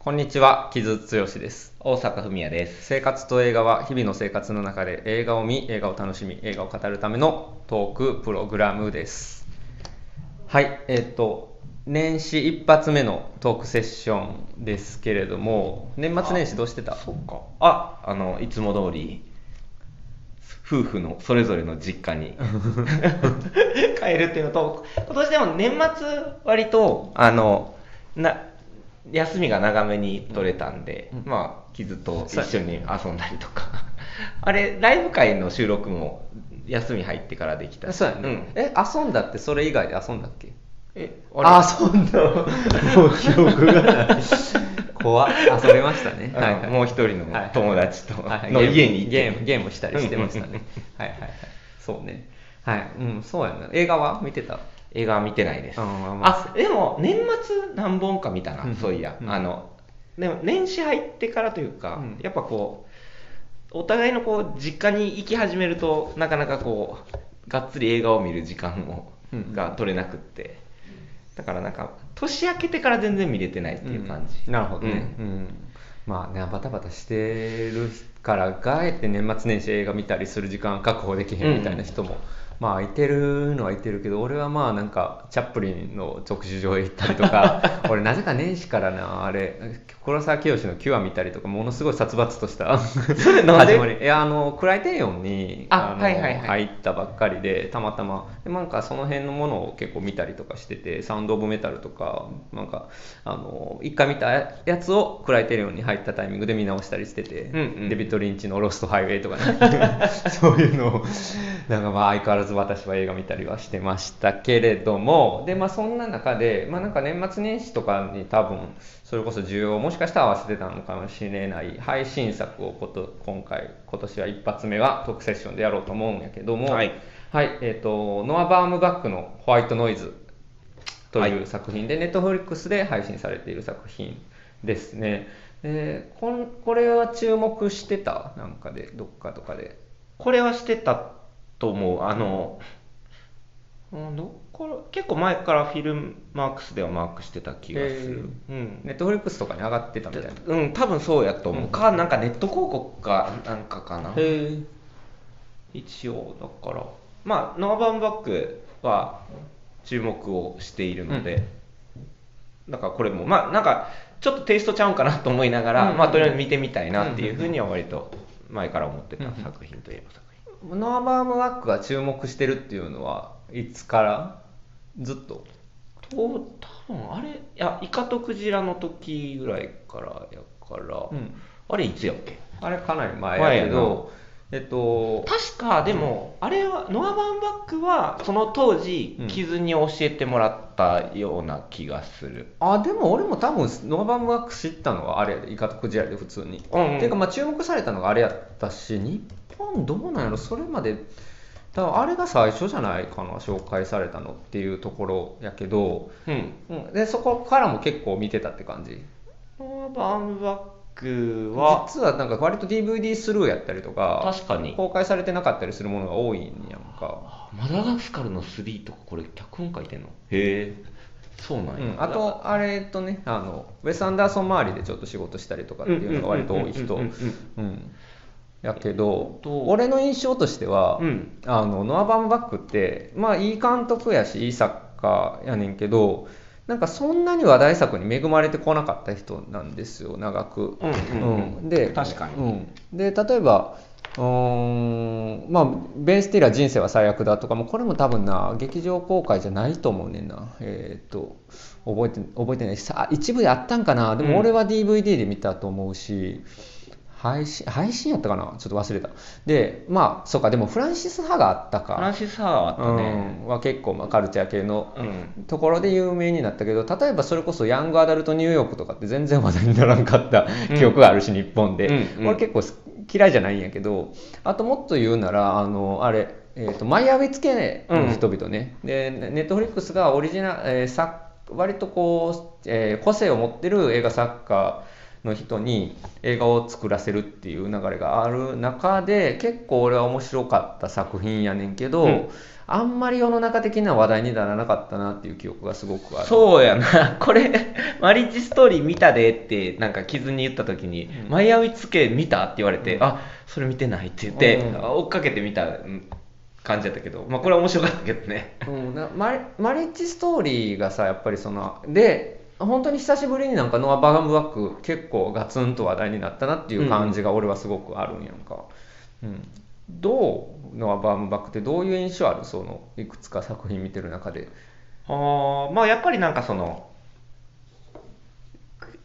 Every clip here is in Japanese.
こんにちは、木津剛です。大阪文也です。生活と映画は日々の生活の中で映画を見、映画を楽しみ、映画を語るためのトークプログラムです。はい、えっ、と、年始一発目のトークセッションですけれども、年末年始どうしてた？そっか。あ、あの、いつも通り、夫婦のそれぞれの実家に 帰るっていうのと、今年でも年末割と、あの、な、休みが長めに取れたんで、うんまあ、キズと一緒に遊んだりとか。あれ、ライブ会の収録も休み入ってからできたしそうやね、んえ、遊んだってそれ以外で遊んだっけ？え、あ、遊んだ。もう記憶がない。怖っ遊べましたね。うんはいはいもう一人のはい友達とはいの家にゲーム、ゲームしたりしてましたね。はいはいはい。そうね。はい。うん、そうやな。映画は見てた？映画は見てないです。うんあ、でも年末何本か見たな、うんそういや。うんあの、でも年始入ってからというか、うんやっぱこう、お互いのこう、実家に行き始めると、なかなかこう、がっつり映画を見る時間を、うんが取れなくって。だからなんか、年明けてから全然見れてないっていう感じ。うんなるほどね。うん。まあね、バタバタしてるから、がえって年末年始映画見たりする時間確保できへんみたいな人も、まあいてるのはいてるけど、俺はまあなんか、チャップリンの特殊上映行ったりとか、俺なぜか年始からな、あれ、黒沢清のキュア見たりとか、ものすごい殺伐とした 始まり。いや、あの、クライテリオンに、のあはいはいはい。入ったばっかりで、たまたま、でなんかその辺のものを結構見たりとかしてて、サウンド・オブ・メタルとか、なんか、あの、一回見たやつをクライテリオンに入ったタイミングで見直したりしてて、うんうん。デビッド・リンチのロスト・ハイウェイとかね、そういうのを、なんかまあ相変わらず私は映画見たりはしてましたけれども、で、まあそんな中で、まあなんか年末年始とかに多分、それこそ需要をもしかしたら合わせてたのかもしれない配信作をこと今回、今年は一発目はトークセッションでやろうと思うんやけども、はいはい、えっ、と、ノア・バームバックのホワイトノイズというはい作品で、ネットフリックスで配信されている作品ですね。でこんこれは注目してた？なんかで、どっかとかで。これはしてたと思う。あの、うんどっから結構前からフィルマークスではマークしてた気がする。うん。ネットフリックスとかに上がってたみたいな。うん、多分そうやと思う。うんか、なんかネット広告かなんかかな。へ一応、だから。まあ、ノーバンバックは注目をしているので、だからこれも、まあ、なんか、ちょっとテイストちゃうんかなと思いながら、うんまあ、とりあえず見てみたいなっていうふうには割と前から思ってた作品といえば作品。ノア・バームバックが注目してるっていうのはいつから？ずっと？と多分あれいやイカとクジラの時ぐらいからやから、うん。あれいつやっけ？あれかなり前やけど、えっと、確かでも、あれはノア・バンバックはその当時うん。傷に教えてもらったような気がする、あでも俺も多分ノア・バームバック知ったのはあれやでイカとクジラで普通に、うんうん。ていうかまあ注目されたのがあれやったし日本どうなんやろ？それまで多分あれが最初じゃないかな紹介されたのっていうところやけど、うん、うん、でそこからも結構見てたって感じ？バンバックは。実はなんか割と DVD スルーやったりとか確かに。公開されてなかったりするものが多いんやんか、あマダガスカルの3とかこれ脚本書いてんの？へえ。そうなんや、うん、あとあれとねあのウェス・アンダーソン周りでちょっと仕事したりとかっていうのが割と多い人やけどと俺の印象としては、うん。あのノア・バームバックってまあいい監督やしいい作家やねんけどなんかそんなに話題作に恵まれてこなかった人なんですよ長く。うんうんうん。で確かに。うん、で例えばうーんまあ、ベン・スティラー人生は最悪だとかもこれも多分な劇場公開じゃないと思うねんな。えーっと覚えて覚えてない。しさ一部であったんかな。でも俺は DVD で見たと思うし、配信配信やったかな？ちょっと忘れた。でまあそうか。でもフランシス・ハがあったか。フランシス・ハーはあったね、うん、は結構まあカルチャー系のうん。ところで有名になったけど例えばそれこそヤングアダルトニューヨークとかって全然話題にならんかった記憶があるし、日本で、うんうん。俺結構嫌いじゃないんやけどあともっと言うならあのあれ、えー、とマイアウェイツ系の人々ね、でネットフリックスがオリジナル、えー作割とこう、えー個性を持ってる映画作家の人に映画を作らせるっていう流れがある中で結構俺は面白かった作品やねんけど、うん。あんまり世の中的な話題にならなかったなっていう記憶がすごくある。そうやな。これ、マリッジストーリー見たでって、なんか、キズに言った時に、うん。マイアウィツ系見たって言われて、うん。あ、それ見てないって言って、うん。追っかけてみたうん感じだったけど、まあ、これは面白かったけどね。うん、なマリマリッジストーリーがさやっぱりそので本当に久しぶりになんかノア・バガンブワック結構ガツンと話題になったなっていう感じが俺はすごくあるんやんか、うん。どうノア・バガンブワックってどういう印象あるそのいくつか作品見てる中で？あーまあ、やっぱりなんかその、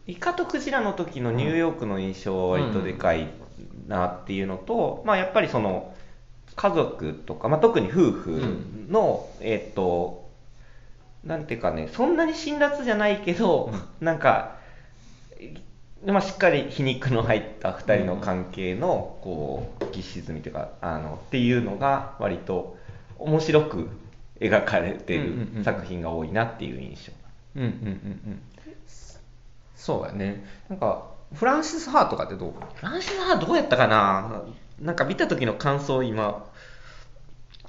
イカとクジラの時のニューヨークの印象は割とでかいなっていうのと、まあ、やっぱりその、家族とか、まあ、特に夫婦の、えっと、なんていうかね、そんなに辛辣じゃないけど、なんか、まあ、しっかり皮肉の入った2人の関係のこう浮き沈みというかあのっていうのが割と面白く描かれてる作品が多いなっていう印象。うんうんうんうん。そうやね。なんかフランシス・ハーとかってどうフランシス・ハーどうやったかな？なんか見た時の感想を今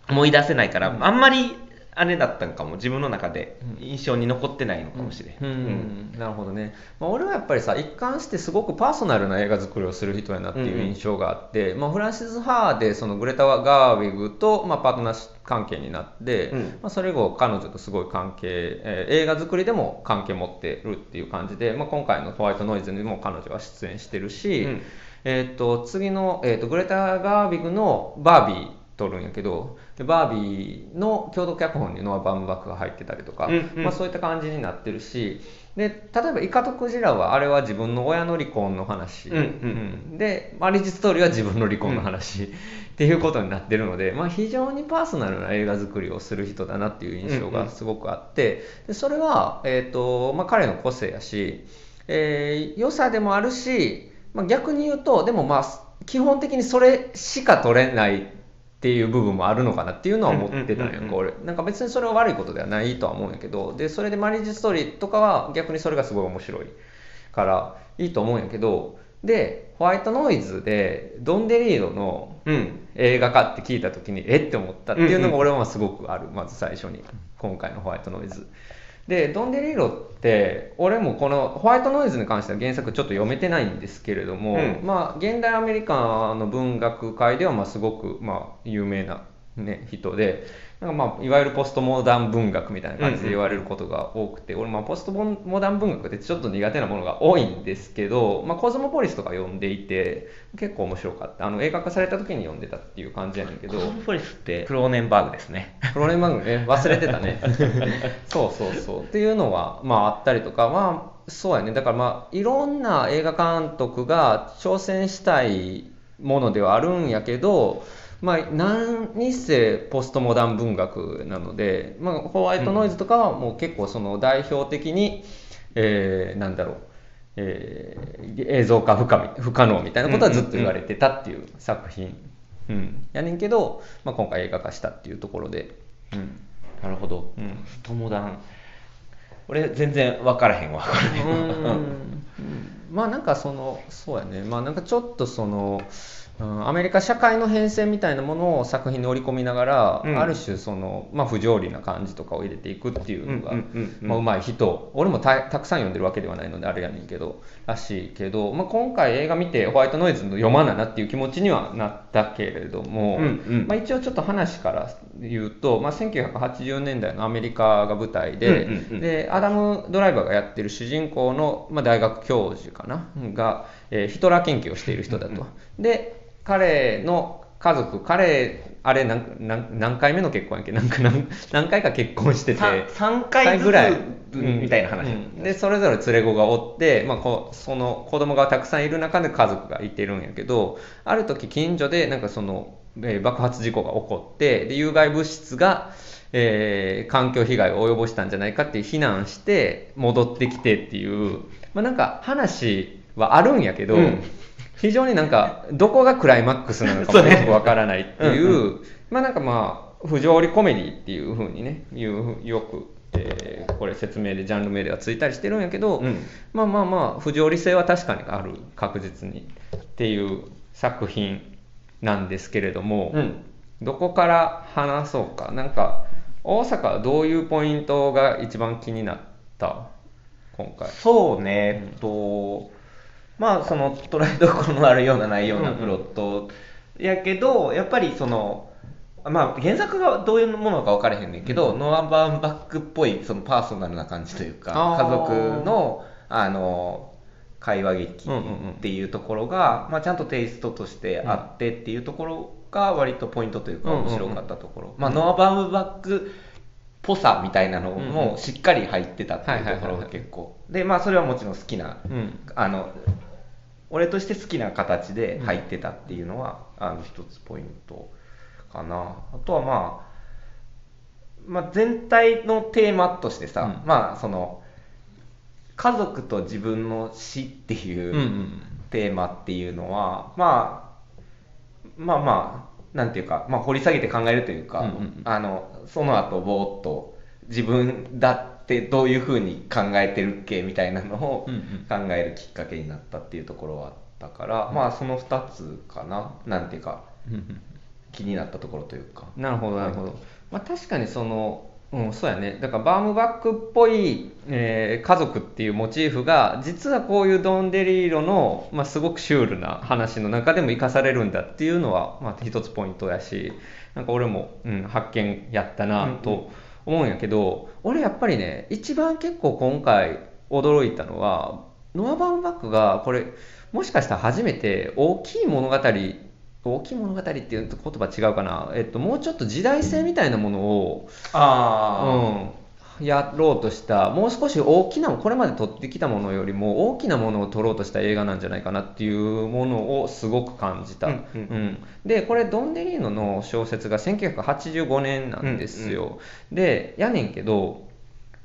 思い出せないから、あんまりあれだったんかも。自分の中で印象に残ってないのかもしれん。うん。なるほどね、まあ、俺はやっぱりさ一貫してすごくパーソナルな映画作りをする人やなっていう印象があって、まあ、フランシス・ハーでそのグレタ・ガーウィグと、まあ、パートナー関係になって、うん。まあ、それ後彼女とすごい関係、えー映画作りでも関係持ってるっていう感じで、まあ、今回の「ホワイトノイズ」にも彼女は出演してるし、うん。えー、と次の、えー、とグレタ・ガーウィグの「バービー」撮るんやけどでバービーの共同脚本にノア・バンバックが入ってたりとか、うんうん。まあ、そういった感じになってるしで例えば「イカとクジラ」はあれは自分の親の離婚の話、うんうん。うん。でマリッジストーリーは自分の離婚の話、っていうことになってるので、まあ、非常にパーソナルな映画作りをする人だなっていう印象がすごくあって、でそれは、えーとまあ、彼の個性やし、えー良さでもあるし、まあ、逆に言うとでもまあ基本的にそれしか取れないっていう部分もあるのかなっていうのは思ってたんやうんうんうんうん。んか俺。なんか別にそれは悪いことではないとは思うんやけどでそれでマリッジストーリーとかは逆にそれがすごい面白いからいいと思うんやけどでホワイトノイズでドン・デ・リードのうん。映画化って聞いた時にえっ？て思ったっていうのが俺はまあすごくある。まず最初に。今回のホワイトノイズでドン・デ・リードって俺もこのホワイトノイズに関しては原作ちょっと読めてないんですけれども、うん。まあ現代アメリカの文学界ではまあすごくまあ有名な、ね、人でなんかまあいわゆるポストモダン文学みたいな感じで言われることが多くて、俺まあポストモダン文学ってちょっと苦手なものが多いんですけど、まあ、コズモポリスとか読んでいて結構面白かった。あの映画化された時に読んでたっていう感じやねんけどコズモポリスってクローネンバーグですね。プロレマングね。忘れてたね。そうそうそう。っていうのはまああったりとか。まあそうやね。だからまあいろんな映画監督が挑戦したいものではあるんやけどまあ何にせポストモダン文学なので、まあ、ホワイトノイズとかはもう結構その代表的に、えーなんだろうえー映像化不可不可能みたいなことはずっと言われてたっていう作品、うん。やねんけど、まあ、今回映画化したっていうところで、うん。なるほど。うん。ストモダン。俺全然分からへんわ。これまあなんかそのそうやね。まあなんかちょっとその、うんアメリカ社会の変遷みたいなものを作品に織り込みながら、うん。ある種その、まあ、不条理な感じとかを入れていくっていうのが、うんうんまあ、うまい人。俺もたたくさん読んでるわけではないのであれやねんけどらしいけど、まあ、今回映画見てホワイトノイズの読まななっていう気持ちにはなったけれども、うんうん。まあ、一応ちょっと話から言うと、まあ、1980年代のアメリカが舞台で、うんうんうん。でアダム・ドライバーがやってる主人公の、まあ、大学教授かな？が、えーヒトラー研究をしている人だと。で彼の家族彼あれ何何何回目の結婚やっけ？なんか何何回か結婚してて3回ずつぐらい。みたいな話。うんでそれぞれ連れ子がおって、まあ、こうその子供がたくさんいる中で家族がいてるんやけどある時近所でなんかその、えー爆発事故が起こってで有害物質が、えー環境被害を及ぼしたんじゃないかって避難して戻ってきてっていう、まあ、なんか話はあるんやけど、うん非常になんかどこがクライマックスなのかもよくわからないっていううんまあなんかまあ不条理コメディっていうふうにねよくえーこれ説明でジャンル名ではついたりしてるんやけど、うん。まあまあまあ不条理性は確かにある確実にっていう作品なんですけれども、うん。どこから話そうか。なんか大阪はどういうポイントが一番気になった？今回。そうね、えっと、まあその捉えどころのあるようなないようなプロット。やけど、やっぱりその、まあ原作がどういうものか分からへんねんけど、ノアバーンバックっぽいそのパーソナルな感じというか、家族の、あの、会話劇っていうところが、まあ、ちゃんとテイストとしてあってっていうところが割とポイントというか面白かったところ、まあ、ノアバーンバックっぽさみたいなのもん。しっかり入ってたっていうところが結構でまあそれはもちろん好きなうん。あの俺として好きな形で入ってたっていうのは、あの一つポイントかな。あとはまあ、まあ、全体のテーマとしてさ、うん。まあその家族と自分の死っていううんうんテーマっていうのは、まあまあまあなんていうか、まあ、掘り下げて考えるというか、うんうんうん。あのその後ぼーっと自分だってどういうふうに考えてるっけみたいなのをうんうん。考えるきっかけになったっていうところはあったから、まあその2つかな。なんていうかうんうん。気になったところというか。なるほどなるほど、まあ、確かにそのうんそうやね。だからバームバックっぽい、えー家族っていうモチーフが実はこういうドン・デリーロの、まあ、すごくシュールな話の中でも生かされるんだっていうのは、まあ、一つポイントやしなんか俺も、うん、発見やったなと思うんやけど、俺やっぱりね一番結構今回驚いたのはノア・バームバックがこれもしかしたら初めて大きい物語大きい物語っていうと言葉違うかな、えっと、もうちょっと時代性みたいなものを、あうん、やろうとしたもう少し大きなこれまで撮ってきたものよりも大きなものを撮ろうとした映画なんじゃないかなっていうものをすごく感じた、うんうん。でこれドン・デ・リーノの小説が1985年なんですよ、でやねんけど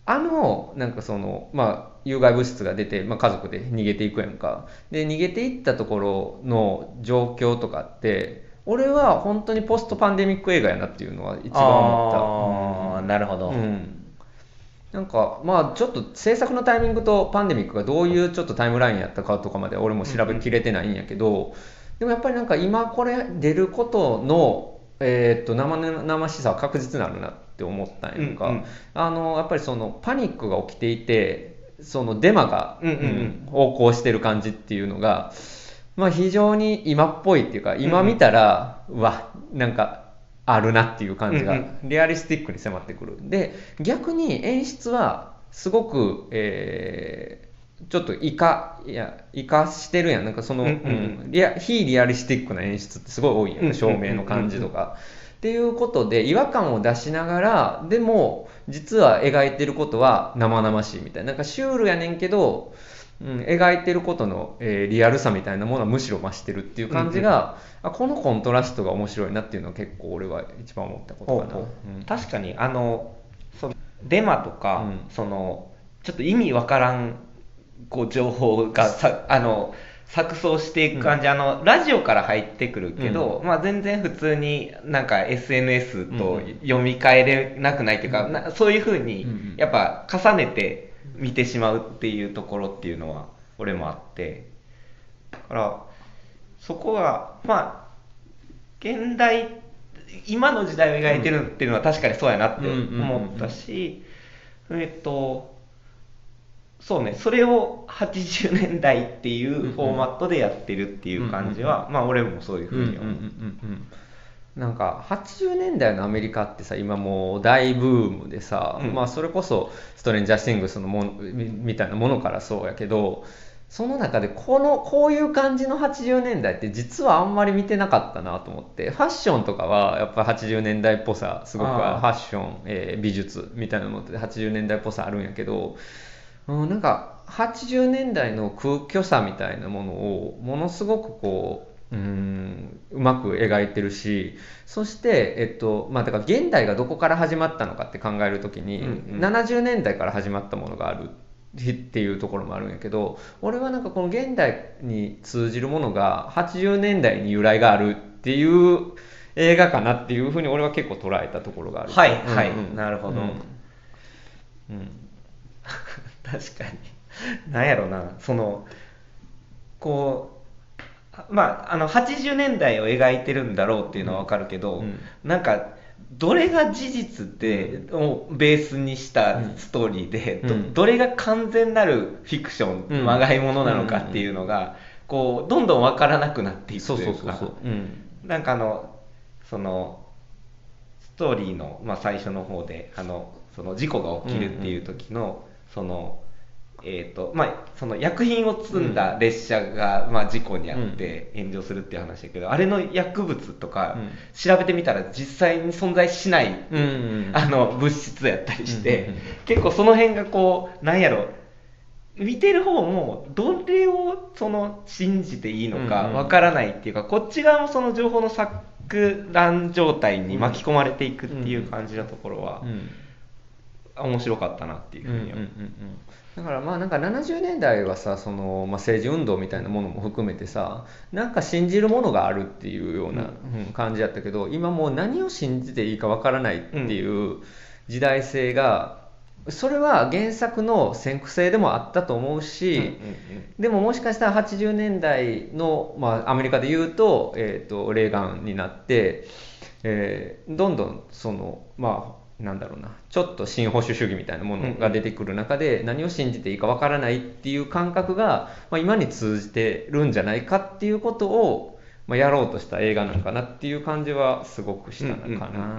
あのなんかそのまあ有害物質が出て、まあ、家族で逃げていくやんか。で逃げていったところの状況とかって俺は本当にポストパンデミック映画やなっていうのは一番思った。あーなるほど、うんなんかまあちょっと制作のタイミングとパンデミックがどういうちょっとタイムラインやったかとかまでは俺も調べきれてないんやけど、でもやっぱりなんか今これ出ることの、えーっと生々しさは確実になるなって思ったんやんか、うんうん。あのやっぱりそのパニックが起きていてそのデマが、うんうんうん。うん横行してる感じっていうのが、まあ、非常に今っぽいっていうか今見たら、うわなんかあるなっていう感じが、うんリアリスティックに迫ってくる。で逆に演出はすごく、えーちょっと生かいや生かしてるやん。なんかその、うんうん。うんリア非リアリスティックな演出ってすごい多いやん。照明の感じとか。っていうことで違和感を出しながらでも実は描いてることは生々しいみたいな。なんかシュールやねんけど、うん、描いてることの、えーリアルさみたいなものはむしろ増してるっていう感じが、あこのコントラストが面白いなっていうのは結構俺は一番思ったことかな。ほうほう。うん。確かにあのそのデマとか、うん。そのちょっと意味わからんこう情報がさあの錯綜していく感じ、あのラジオから入ってくるけど、まあ、全然普通になんか SNS とうん読み替えれなくないというか、なそういうふうにうん。やっぱ重ねて見てしまうっていうところっていうのは俺もあってだからそこがまあ現代今の時代を描いてるっていうのは確かにそうやなって思ったし、えっとそうねそれを80年代っていうフォーマットでやってるっていう感じは、まあ俺もそういうふうに思う、なんか80年代のアメリカってさ今もう大ブームでさ、うん。まあ、それこそストレンジャー・シングスのもんみみたいなものからそうやけどその中でこのこういう感じの80年代って実はあんまり見てなかったなと思ってファッションとかはやっぱ80年代っぽさすごくファッション、えー美術みたいなのって80年代っぽさあるんやけどうん、なんか80年代の空虚さみたいなものをものすごくこううんうまく描いてるしそして、えっとまあ、だから現代がどこから始まったのかって考えるときに、うんうん。70年代から始まったものがあるっていうところもあるんやけど俺はなんかこの現代に通じるものが80年代に由来があるっていう映画かなっていうふうに俺は結構捉えたところがある。はいはいうん。うんなるほど。うん。確かに。なんやろな、その、こう、まあ、あの、80年代を描いてるんだろうっていうのはわかるけど、うん。なんか、どれが事実で、をベースにしたストーリーで、うん。どどれが完全なるフィクション、うん。まがいものなのかっていうのが、こう、どんどんわからなくなっていくとそういうか、なんかあの、その、ストーリーの、まあ、最初の方で、あの、その事故が起きるっていう時の、その、えっ、と、まあ、その薬品を積んだ列車が、まあ、事故にあって炎上するっていう話だけど、あれの薬物とかうん。調べてみたら実際に存在しない、あの、物質やったりして、結構その辺がこう、なんやろ、見てる方も、どれをその信じていいのかわからないっていうか、こっち側もその情報の錯乱状態に巻き込まれていくっていう感じのところはう、ん。面白かったなっていうふうには。うんうんうんうんだからまあなんか70年代はさその、まあ、政治運動みたいなものも含めてさなんか信じるものがあるっていうような、うん。感じやったけど今もう何を信じていいかわからないっていう時代性がそれは原作の先駆性でもあったと思うし、でももしかしたら80年代の、まあ、アメリカで言うと,、えー、とレーガンになって、えーどんどんそのまあなんだろうな。ちょっと新保守主義みたいなものが出てくる中で何を信じていいかわからないっていう感覚が、まあ、今に通じてるんじゃないかっていうことを、まあ、やろうとした映画なのかなっていう感じはすごくしたのかな。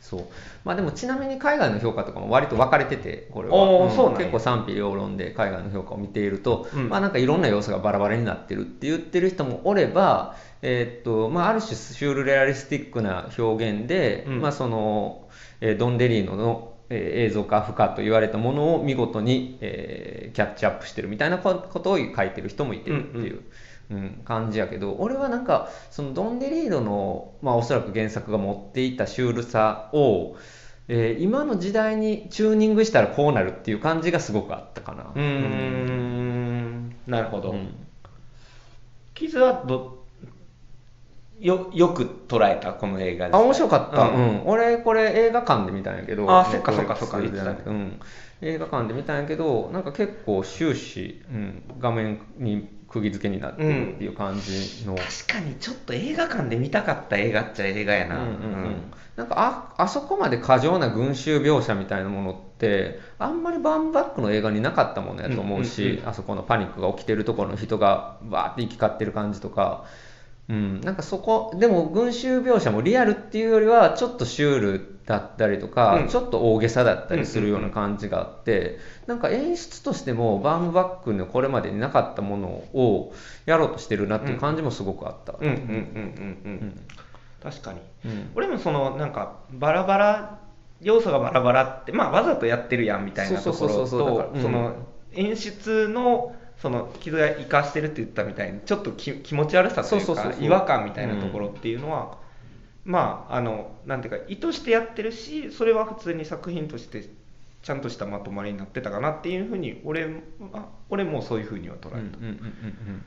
そう。まあでもちなみに海外の評価とかも割と分かれててこれは、うん。そう結構賛否両論で海外の評価を見ていると、うん。まあなんかいろんな要素がバラバラになってるって言ってる人もおれば、えーっとまあ、ある種シュールレアリスティックな表現で、うん。まあそのえードン・デリーノの、えー映像化不可と言われたものを見事に、えーキャッチアップしてるみたいなことを書いてる人もいてるっていう。うん感じやけど俺はなんかそのドン・デリードの、まあ、おそらく原作が持っていたシュールさを、えー今の時代にチューニングしたらこうなるっていう感じがすごくあったかな。うーん。なるほど。うん。傷はどよよく捉えた？この映画あ面白かった、ううん。ん俺これ映画館で見たんやけど。あそっかそっかそっか。Netflix じゃなくてうん、映画館で見たんやけどなんか結構終始、うん、画面に釘付けになってるっていう感じの、確かにちょっと映画館で見たかった映画っちゃ映画やな。うんうんうん。なんかああそこまで過剰な群衆描写みたいなものってあんまりバンバックの映画になかったものやと思うし、うんうんうんあそこのパニックが起きてるところの人がバーって行き交ってる感じとか、うん、なんかそこでも群衆描写もリアルっていうよりはちょっとシュールだったりとか、うんちょっと大げさだったりするような感じがあって、なんか演出としてもバンバックのこれまでになかったものをやろうとしてるなっていう感じもすごくあった。うんうんうんうんうん。確かに。うん俺もそのなんかバラバラ要素がバラバラってまあわざとやってるやんみたいなところとその演出のその傷が生かしてるって言ったみたいにちょっとき気持ち悪さというそうそうそうそう。か違和感みたいなところっていうのは、まああのなんていうか意図してやってるしそれは普通に作品としてちゃんとしたまとまりになってたかなっていうふうに俺あ俺もそういうふうには捉えた。うんうんうんうんうん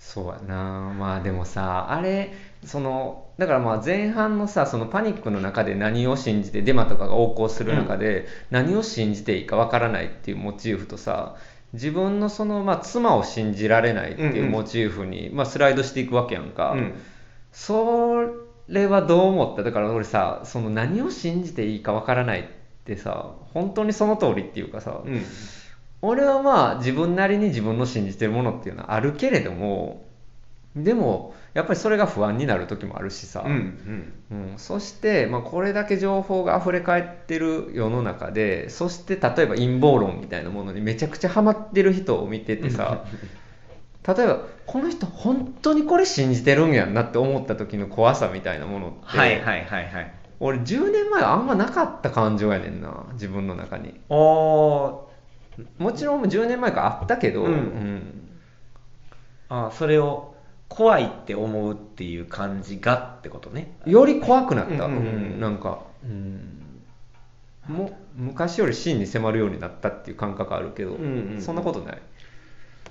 そうやな。まあでもさあれそのだからまあ前半のさそのパニックの中で何を信じてデマとかが横行する中で、何を信じていいかわからないっていうモチーフとさ自分のその、まあ、妻を信じられないっていうモチーフに、まあ、スライドしていくわけやんか、うん。それはどう思った？だから俺さその何を信じていいかわからないってさ本当にその通りっていうかさ、うん。俺はまあ自分なりに自分の信じてるものっていうのはあるけれどもでもやっぱりそれが不安になる時もあるしさ、うんうん。うん。そして、まあ、これだけ情報が溢れ返ってる世の中でそして例えば陰謀論みたいなものにめちゃくちゃハマってる人を見ててさ 例えばこの人本当にこれ信じてるんやんなって思った時の怖さみたいなものって、はいはいはいはい。俺10年前はあんまなかった感情やねんな自分の中に。おー。もちろん10年前からあったけど、うん。うん。あそれを怖いって思うっていう感じがってことね。より怖くなった、うんうんなんか、うん、も昔より真に迫るようになったっていう感覚あるけど、うんうんそんなことない。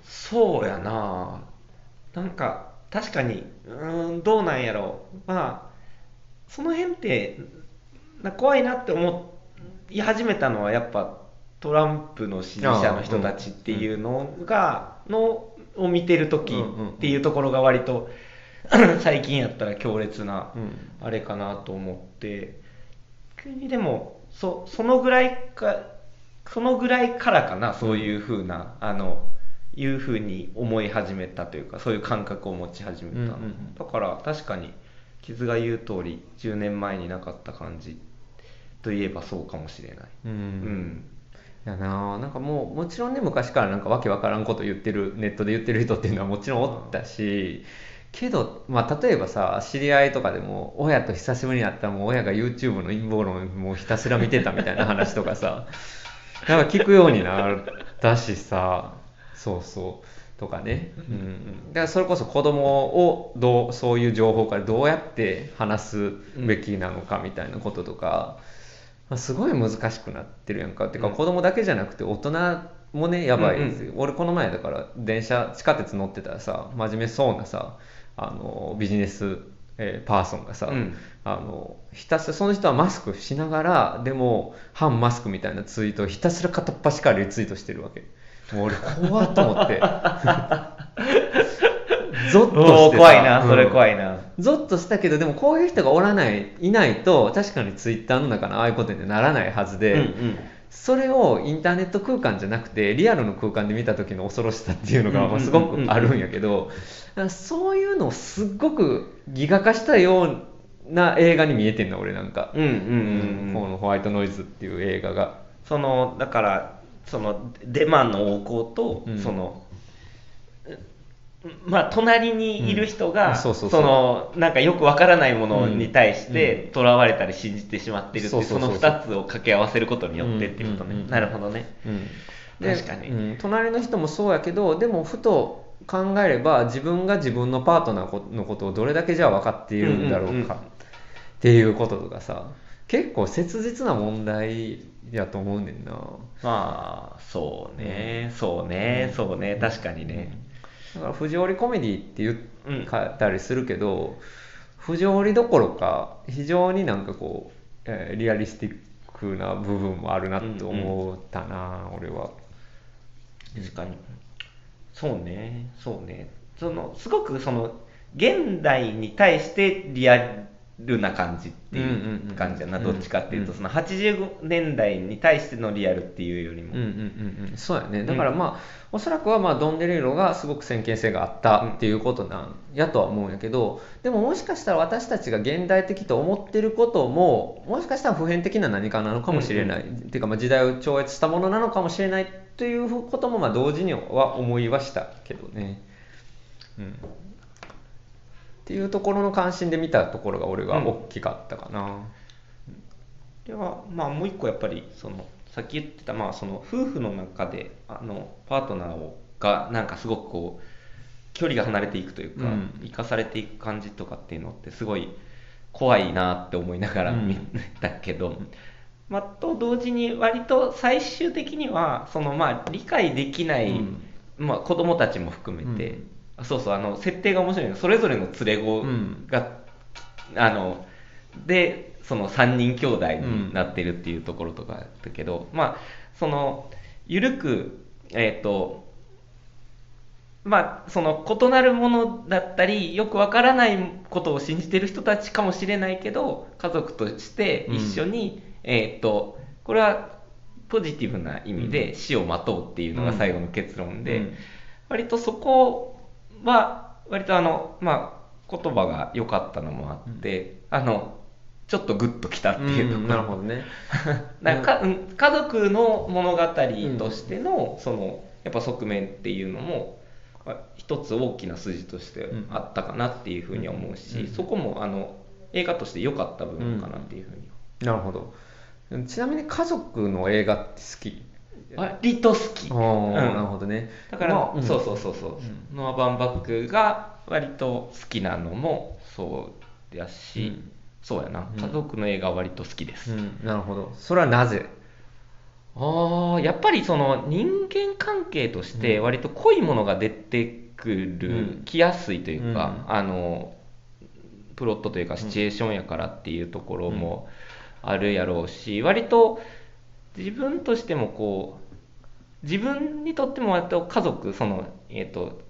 そうやな。なんか確かにうーんどうなんやろ。うまあその辺ってな怖いなって思言い始めたのはやっぱトランプの支持者の人たちっていうのが、のを見てる時っていうところが割と 最近やったら強烈なうん。あれかなと思って。急にでもそそのぐらいかそのぐらいからかなそういうふうなあのいうふうに思い始めたというかそういう感覚を持ち始めた、うんうんうん。だから確かに傷が言う通り10年前になかった感じといえばそうかもしれない、うん。うん。いやななんかもうもちろんね昔からなんかわけわからんこと言ってるネットで言ってる人っていうのはもちろんおったしけど、まあ、例えばさ知り合いとかでも親と久しぶりに会ったらもう親が YouTube の陰謀論もうひたすら見てたみたいな話とかさ なんか聞くようになったしさそうそうとかね、うん、だからそれこそ子供をどうそういう情報からどうやって話すべきなのかみたいなこととか、まあ、すごい難しくなってるやんか。ってかうん。子供だけじゃなくて大人もねやばいですよ、俺この前だから電車地下鉄乗ってたらさ真面目そうなさあのビジネス、えーパーソンがさ、うん。あのひたすらその人はマスクしながらでも反マスクみたいなツイートをひたすら片っ端からリツイートしてるわけ。もう俺怖っと思って ゾッとおし怖いな、それうん。怖いな。ゾッとしたけどでもこういう人がおらないいないと確かにツイッターの中のああいうことにはならないはずで、うんうん。それをインターネット空間じゃなくてリアルの空間で見た時の恐ろしさっていうのがうんうんうんうんまあすごくあるんやけどそういうのをすっごくギガ化したような映画に見えてんの俺なんか、うんうんうんうん。このホワイトノイズっていう映画が。そのだからそのデマの横行と、うん。そのまあ隣にいる人うん。が、そのなんかよくわからないものに対してうん。囚われたり信じてしまっているってその2つを掛け合わせることによってっていうことね、なるほどね。うん。で確かに。うん。隣の人もそうやけどでもふと考えれば自分が自分のパートナーのことをどれだけじゃあ分かっているんだろうか、っていうこととかさ結構切実な問題やと思うねんな。まあそうね、そうね。そうね。確かにね、だから不条理コメディって言うんったりするけど、不条理どころか非常になんかこう、えーリアリスティックな部分もあるなって思ったな、俺は。確かに。そうねそうね。そのすごくその現代に対してリアルな感じっていうんうんううん。感じやな、うん。どっちかっていうと、うん。その80年代に対してのリアルっていうよりも、うんうんうんうん、そうやね。だからまあ、おそらくはまあドン・デリーロがすごく先見性があったっていうことなんやとは思うんやけどでももしかしたら私たちが現代的と思ってることももしかしたら普遍的な何かなのかもしれない、っていうかまあ時代を超越したものなのかもしれないということもまあ同時には思いはしたけどね。うんっていうところの関心で見たところが俺は大きかったかな。ではまあもう一個やっぱりそのさっき言ってたまあその夫婦の中であのパートナーをがなんかすごくこう距離が離れていくというか、うん。生かされていく感じとかっていうのってすごい怖いなって思いながらうん。見たけど、まあ、と同時に割と最終的にはそのまあ理解できない、うん。まあ、子供たちも含めて、うん。あそうそうあの設定が面白いの。がそれぞれの連れ子うん。が、あのでその3人兄弟になってるっていうところとかだけど、まあその緩くえっ、とまあその異なるものだったりよくわからないことを信じてる人たちかもしれないけど家族として一緒に、えっ、とこれはポジティブな意味で死を待とうっていうのが最後の結論で、うん。割とそこは割とあのまあ言葉が良かったのもあって、あのちょっとグッときたっていうところ、なるほどね。なんかうん家族の物語としての、そのやっぱ側面っていうのもあ一つ大きな筋としてあったかなっていうふうには思うし、うん。そこもあの映画として良かった部分かなっていうふうに。なるほど。ちなみに家族の映画って好き？は割と好き、うん。なるほどね。だから、まあそうそうそうそう、ノア・バンバックが割と好きなのもそうやし、うん。そうやな。うん。家族の映画は割と好きです、うん、なるほど。それはなぜ？ああやっぱりその人間関係としてうん。割と濃いものが出てくる、うん。きやすいというか、うん。あのプロットというかシチュエーションやからっていうところもあるやろうし割と自分としてもこう自分にとっても割と家族そのえっ、と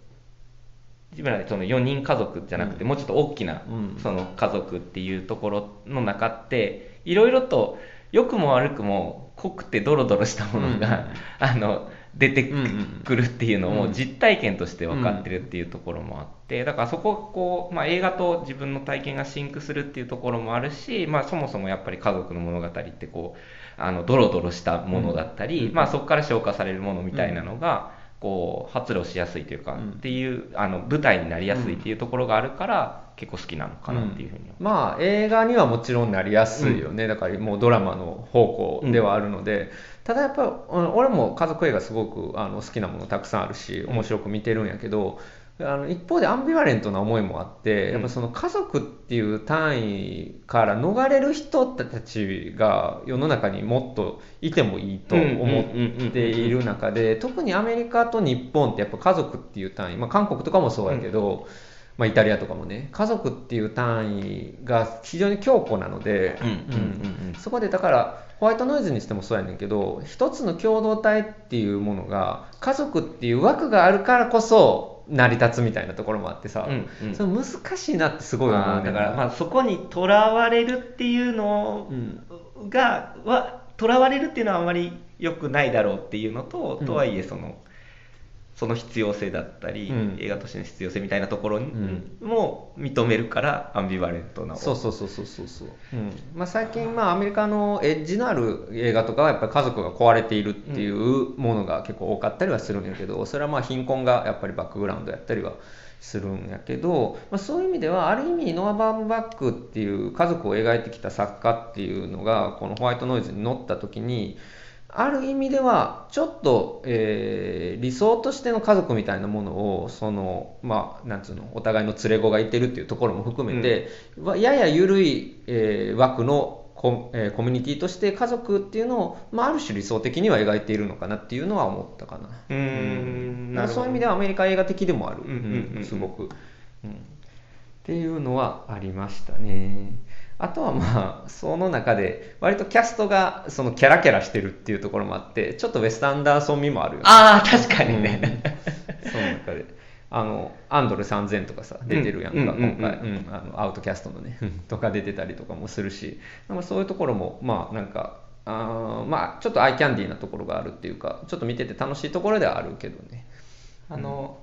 自分らその4人家族じゃなくて、もうちょっと大きなうん。その家族っていうところの中っていろいろと良くも悪くも濃くてドロドロしたものが、あの出てうんうんくるっていうのうんも実体験として分かってるっていうところもあってだからそこがこう、まあ、映画と自分の体験がシンクするっていうところもあるし、まあ、そもそもやっぱり家族の物語ってこうあのドロドロしたものだったり、うんまあ、そこから消化されるものみたいなのが、こう発露しやすいというか、うん。っていうあの舞台になりやすいっていうところがあるから、結構好きなのかなっていうふうに、まあ映画にはもちろんなりやすいよね、だからもうドラマの方向ではあるので、ただやっぱうん俺も家族映画すごくあの好きなものたくさんあるし面白く見てるんやけど、あの一方でアンビバレントな思いもあって、やっぱその家族っていう単位から逃れる人たちが世の中にもっといてもいいと思っている中で特にアメリカと日本ってやっぱ家族っていう単位、まあ、韓国とかもそうやけど、まあ、イタリアとかもね家族っていう単位が非常に強固なので、うん。うんうんうん。そこでだからホワイトノイズにしてもそうやねんけど一つの共同体っていうものが家族っていう枠があるからこそ成り立つみたいなところもあってさ、うんうん。それ難しいなってすごい思う。ねだからまあそこにとらわれるっていうのうん。がはとらわれるっていうのはあまり良くないだろうっていうのと、うん。とはいえそのその必要性だったり、うん。映画としての必要性みたいなところも認めるからアンビバレントなそうそうそうそうそうそう、うん。まあ、最近まあアメリカのエッジのある映画とかはやっぱり家族が壊れているっていうものが結構多かったりはするんやけどそれはまあ貧困がやっぱりバックグラウンドやったりはするんやけど、まあ、そういう意味ではある意味ノア・バームバックっていう家族を描いてきた作家っていうのがこのホワイトノイズに乗った時にある意味ではちょっと、えー理想としての家族みたいなものをそのまあなんつうのお互いの連れ子がいてるっていうところも含めて、わやや緩い、えー枠のコ,、えーコミュニティとして家族っていうのを、まあ、ある種理想的には描いているのかなっていうのは思ったかな。うーんそういう意味ではアメリカ映画的でもある、うんうんうん。うん。すごく、うん。っていうのはありましたねあとはまあその中で割とキャストがそのキャラキャラしてるっていうところもあってちょっとウェスタンダーソン味もあるよね。ああ確かにね、その中で。あのアンドル3000とかさ出てるやんか、うんうんうんうん。今回、うんあのアウトキャストのね とか出てたりとかもするし。なんかそういうところもまあなんかあーまあちょっとアイキャンディーなところがあるっていうかちょっと見てて楽しいところではあるけどね。あの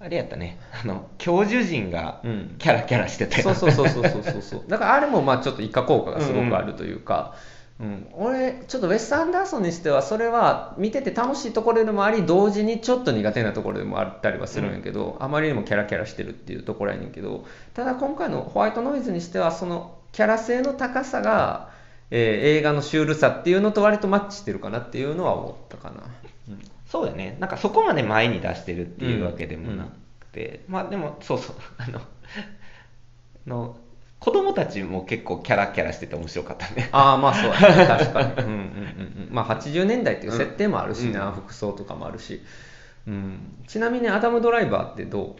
あれやったね。あの教授陣がうん。キャラキャラしてたよ。そうそうそうそうそうそう。そうだからあれもまあちょっと一過効果がすごくあるというか、うん。俺ちょっとウェス・アンダーソンにしてはそれは見てて楽しいところでもあり同時にちょっと苦手なところでもあったりはするんやけど、あまりにもキャラキャラしてるっていうところやねんけどただ今回のホワイトノイズにしてはそのキャラ性の高さが、えー映画のシュールさっていうのと割とマッチしてるかなっていうのは思ったかな、うんそうだね。なんかそこまで前に出してるっていうわけでもなくて、まあでもそうそう。あのあ の子供たちも結構キャラキャラしてて面白かったね。ああまあそうやね。確かに、うんうんうんうん、まあ80年代っていう設定もあるしな、うん。服装とかもあるし、うん、ちなみにアダム・ドライバーってど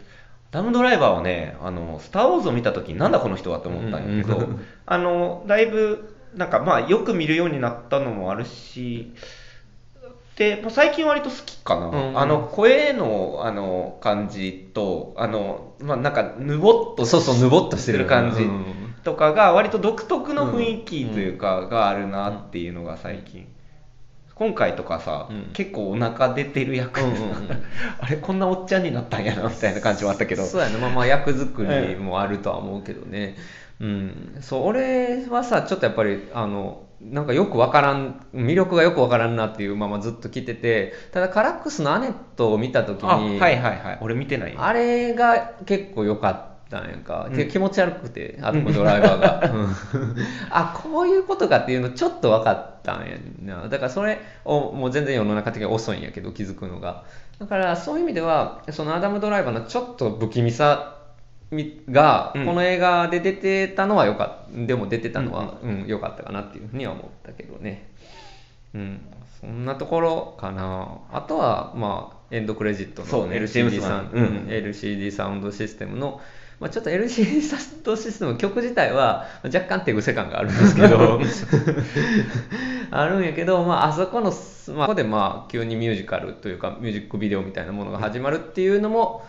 ダムドライバーはね、あの、スター・ウォーズを見たときになんだこの人はって思ったんやけど、うん。うん。あの、だいぶ、なんかまあよく見るようになったのもあるし、で、まあ最近割と好きかな。うんあの、声の、あの、感じと、あの、まあなんか、ぬぼっうとそうそうぬぼっとしてる。感じうんとかが割と独特の雰囲気というか、があるなっていうのが最近。今回とかさ、うん。結構お腹出てる役でさ、うんうんうん。あれこんなおっちゃんになったんやなみたいな感じもあったけど。そうやねまあまあ役作りもあるとは思うけどね、うん、そう俺はさちょっとやっぱりあのなんかよくわからん魅力がよくわからんなっていうままずっと来ててただカラックスのアネットを見た時にあはいはいはい。俺見てないあれが結構良かったんやんか、うん。で気持ち悪くてアトムドライバーが、うん。あこういうことかっていうのちょっと分かったんやな。だからそれをもう全然世の中的に遅いんやけど気づくのが。だからそういう意味ではそのアダム・ドライバーのちょっと不気味さみがうん。この映画で出てたのはよかったでも出てたのはうん。良かったかなっていうふうには思ったけどね。うん。そんなところかな。あとはまあエンドクレジットの LCD サウンド、ワン。うん。LCD サウンドシステムのまあ、ちょっと LCD サウンドシステム曲自体は若干手癖感があるんですけど あるんやけど、まあ、あそこの、まあ、ここでまあ急にミュージカルというかミュージックビデオみたいなものが始まるっていうのも、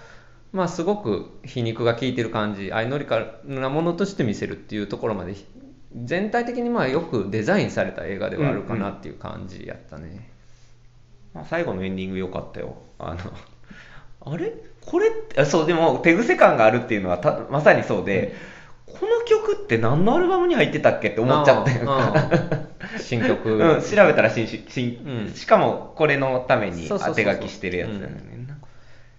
まあ、すごく皮肉が効いてる感じ相乗りかなものとして見せるっていうところまで全体的にまあよくデザインされた映画ではあるかなっていう感じやったね、まあ、最後のエンディング良かったよ。あの あれ？これってあそうでも手癖感があるっていうのはたまさにそうで、この曲って何のアルバムに入ってたっけって思っちゃったよ。新曲、うん、調べたら新し新、うん。しかもこれのために当て書きしてるやつだよね。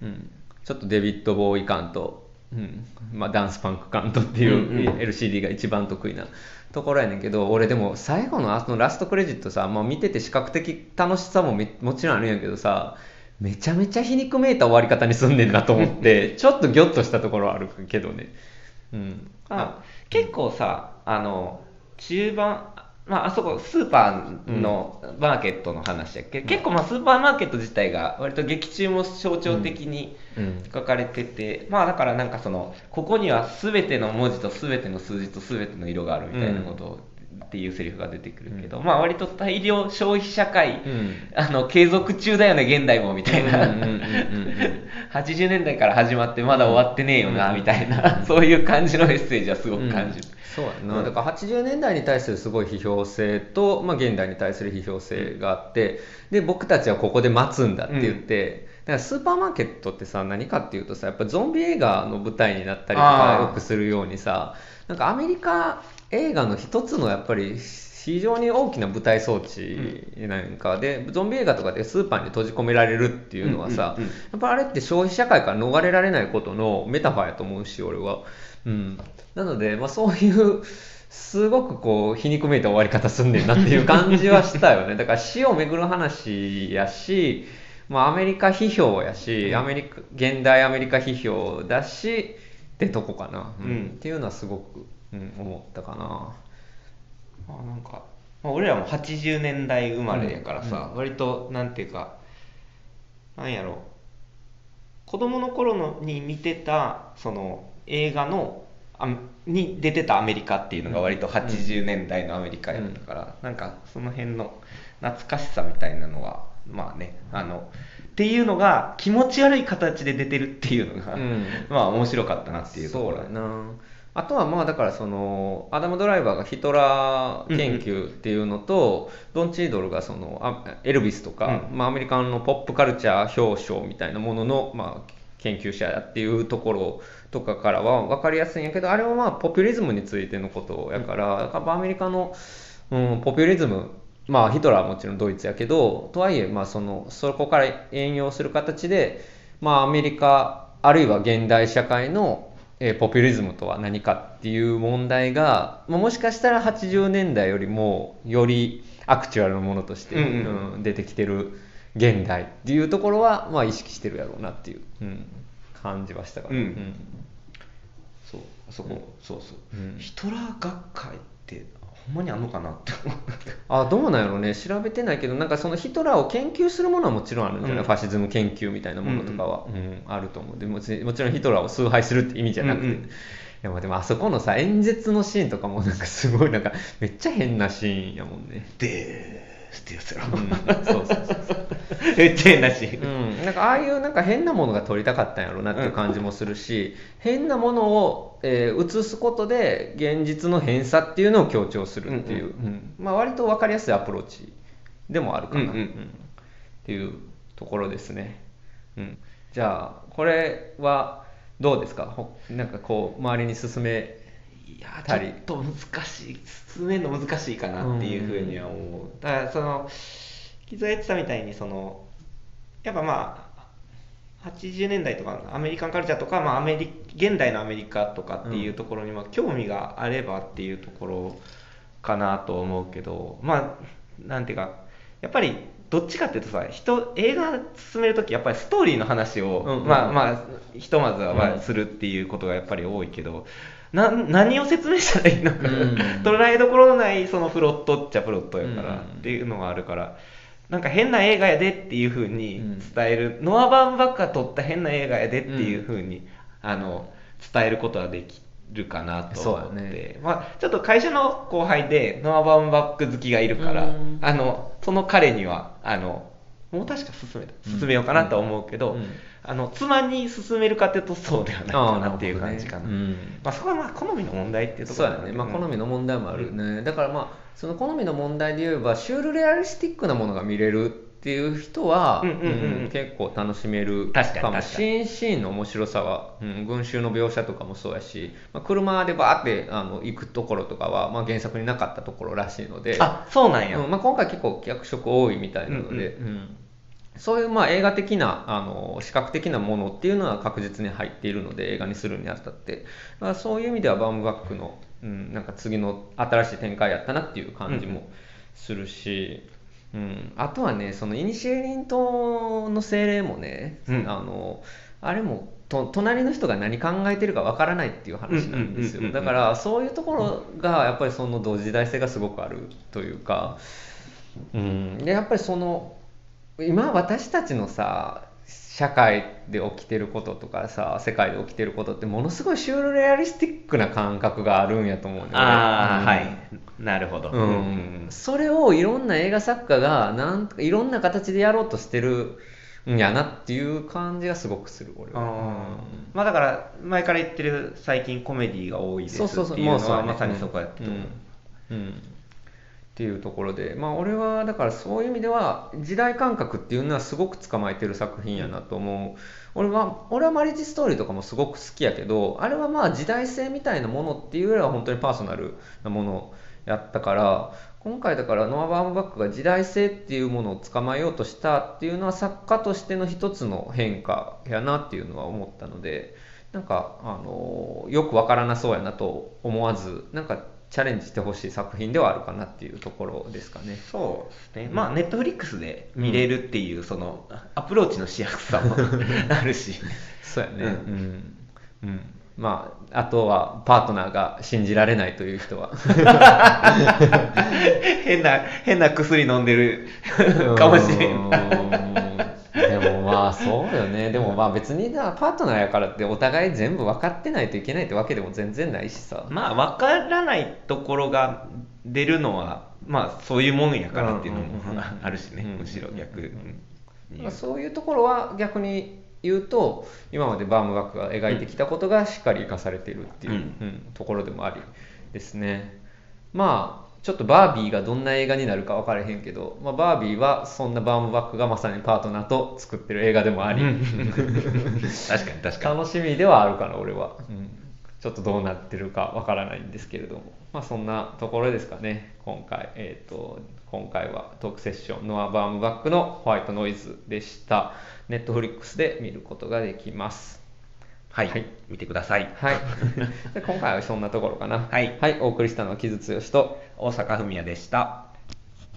うん、ちょっとデビッド・ボーイ感と、うんまあ、ダンスパンク感とっていう、LCD が一番得意なところやねんけど俺でも最後のあのラストクレジットさ、まあ、見てて視覚的楽しさもめもちろんあるんやけどさめちゃめちゃ皮肉めいた終わり方にすんねんなと思って ちょっとギョッとしたところはあるけどね、うん、あ。結構さあの中盤まあ、あそこスーパーのマーケットの話やっけ、結構まあスーパーマーケット自体が割と劇中も象徴的にうん。書かれてて、まあだからなんかそのここには全ての文字と全ての数字と全ての色があるみたいなことを、っていうセリフが出てくるけど、まあ割と大量消費社会、うん。あの継続中だよね現代もみたいな、うんうんうんうんうん80年代から始まってまだ終わってねえよなみたいな、そういう感じのメッセージはすごく感じる。そうやな、だから80年代に対するすごい批評性と、まあ、現代に対する批評性があってで僕たちはここで待つんだって言って、だからスーパーマーケットってさ何かっていうとさやっぱゾンビ映画の舞台になったりとかよくするようにさなんかアメリカ映画の一つのやっぱり非常に大きな舞台装置なんかで、ゾンビ映画とかでスーパーに閉じ込められるっていうのはさ、うんうんうん。やっぱあれって消費社会から逃れられないことのメタファーやと思うし俺は、うん、なので、まあ、そういうすごくこう皮肉めいた終わり方すんねんなっていう感じはしたよね。だから死をめぐる話やし、まあ、アメリカ批評やしアメリカ現代アメリカ批評だしってとこかな、うん。うん。っていうのはすごく、うん、思ったかな。あなんか、まあ、俺らも80年代生まれやからさ、割となんていうかなんやろ。子供の頃のに見てたその映画のあに出てたアメリカっていうのが割と80年代のアメリカやったから、なんかその辺の懐かしさみたいなのはまあねあのっていうのが気持ち悪い形で出てるっていうのが、うん。まあ面白かったなっていうところ。そうやなあとはまあだからそのアダム・ドライバーがヒトラー研究っていうのと、ドン・チードルがそのあエルビスとか、うまあ、アメリカのポップカルチャー表彰みたいなものの、まあ、研究者っていうところとかからは分かりやすいんやけどあれはまあポピュリズムについてのことやから、だからアメリカの、うん、ポピュリズムまあヒトラーはもちろんドイツやけどとはいえまあそのそこから援用する形で、まあ、アメリカあるいは現代社会の、えーポピュリズムとは何かっていう問題が、まあ、もしかしたら80年代よりもよりアクチュアルなものとして、うんうんうん。出てきてる現代っていうところは、まあ、意識してるやろうなっていう、うん感じはしたから、うん。そうあそこ、そうそう、うん。ヒトラー学会ってほんまにあんのかなって思うあどうなんやろうね。調べてないけどなんかそのヒトラーを研究するものはもちろんあるんじゃない、うん。ファシズム研究みたいなものとかは、うんあると思う。でもちもちろんヒトラーを崇拝するって意味じゃなくて、うんうん。いやまあでもあそこのさ演説のシーンとかもなんかすごいなんかめっちゃ変なシーンやもんね、でってやつやろ、うん、そうそうそうそう。変だし、うん、なんかああいうなんか変なものが撮りたかったんやろうなっていう感じもするし、変なものを、えー映すことで現実の偏差っていうのを強調するっていう、うんうんまあ、割と分かりやすいアプローチでもあるかな、うんうんっていうところですね、うん、じゃあこれはどうですか？ほなんかこう周りに進めいやちょっと難しい進めるの難しいかなっていうふうには思う、だからその木蔵言ってたみたいにそのやっぱまあ80年代とかアメリカンカルチャーとか、まあ、アメリ現代のアメリカとかっていうところにまあ興味があればっていうところかなと思うけどまあなんていうかやっぱりどっちかっていうとさ人映画進める時やっぱりストーリーの話を、うんうんまあまあひとまずはするっていうことがやっぱり多いけど、な何を説明したらいいのか、うん。捉えどころのないそのプロットっちゃプロットやから、うん。っていうのがあるから。なんか変な映画やでっていうふうにうん。伝える、ノア・バンバッカ撮った変な映画やでっていうふうに、あの伝えることはできるかなと思って、ね。まあ、ちょっと会社の後輩でノアバウンバック好きがいるからうん。あのその彼にはあのもう確か進めた。うん。進めようかなとは思うけど、うん。あの妻に進めるかっていうとそうではないかなっていう感じかな。あーるほどね。まあ、そこはまあ好みの問題っていうところそうやね、まあ、好みの問題もあるね、だからまあその好みの問題で言えばシュールレアリスティックなものが見れるっていう人は、うんうんうん。うんうん結構楽しめる確かにも。確かに。シーンシーンの面白さは、うん、群衆の描写とかもそうやし、まあ、車でバーってあの行くところとかは、まあ、原作になかったところらしいのであそうなんや、うんまあ、今回結構脚色多いみたいなので、うんそういうまあ映画的なあの視覚的なものっていうのは確実に入っているので映画にするにあたって。まあそういう意味ではバームバックの、うん、なんか次の新しい展開やったなっていう感じもするし、うん。あとはねそのイニシエリン島の精霊もね、うん。あのあれもと隣の人が何考えてるかわからないっていう話なんですよ。だからそういうところがやっぱりその同時代性がすごくあるというか、うん、でやっぱりその今私たちのさ社会で起きてることとかさ世界で起きてることってものすごいシュールレアリスティックな感覚があるんやと思うね。ああ、うん。はいなるほど、うん。それをいろんな映画作家がなんとかいろんな形でやろうとしてるんやなっていう感じがすごくする俺は、あー。まあだから前から言ってる最近コメディが多いですそうそうそう。っていうのはまさにそこやったと思う、うん。うんっていうところでまあ俺はだからそういう意味では時代感覚っていうのはすごく捕まえてる作品やなと思う。俺は俺はマリッジストーリーとかもすごく好きやけどあれはまあ時代性みたいなものっていうよりは本当にパーソナルなものやったから今回だからノア・バームバックが時代性っていうものを捕まえようとしたっていうのは作家としての一つの変化やなっていうのは思ったのでなんかあのよくわからなそうやなと思わずなんかチャレンジしてほしい作品ではあるかなっていうところですかね。そうですね、まあネットフリックスで見れるっていうそのアプローチのしやすさも あるしそうやね。ううんん。うん。まあ、あとはパートナーが信じられないという人は。変な変な薬飲んでるかもしれん まあそうよね。でもまあ別になパートナーやからってお互い全部分かってないといけないってわけでも全然ないしさ。まあ分からないところが出るのはまあそういうもんやからっていうのもあるしね。うん。むしろ逆に。まあ、そういうところは逆に言うと今までバームバックが描いてきたことがしっかり生かされているっていう、ところでもありですね。まあちょっとバービーがどんな映画になるか分からへんけど、まあ、バービーはそんなバームバックがまさにパートナーと作ってる映画でもあり、確かに確かに。楽しみではあるかな俺は、ちょっとどうなってるかわからないんですけれども。まあそんなところですかね。今回えっ、と今回はトークセッションノア・バームバックのホワイトノイズでした。ネットフリックスで見ることができますはい、はい。見てください。はい。で今回はそんなところかな。はい。はい、お送りしたのは木津剛と大阪文也でした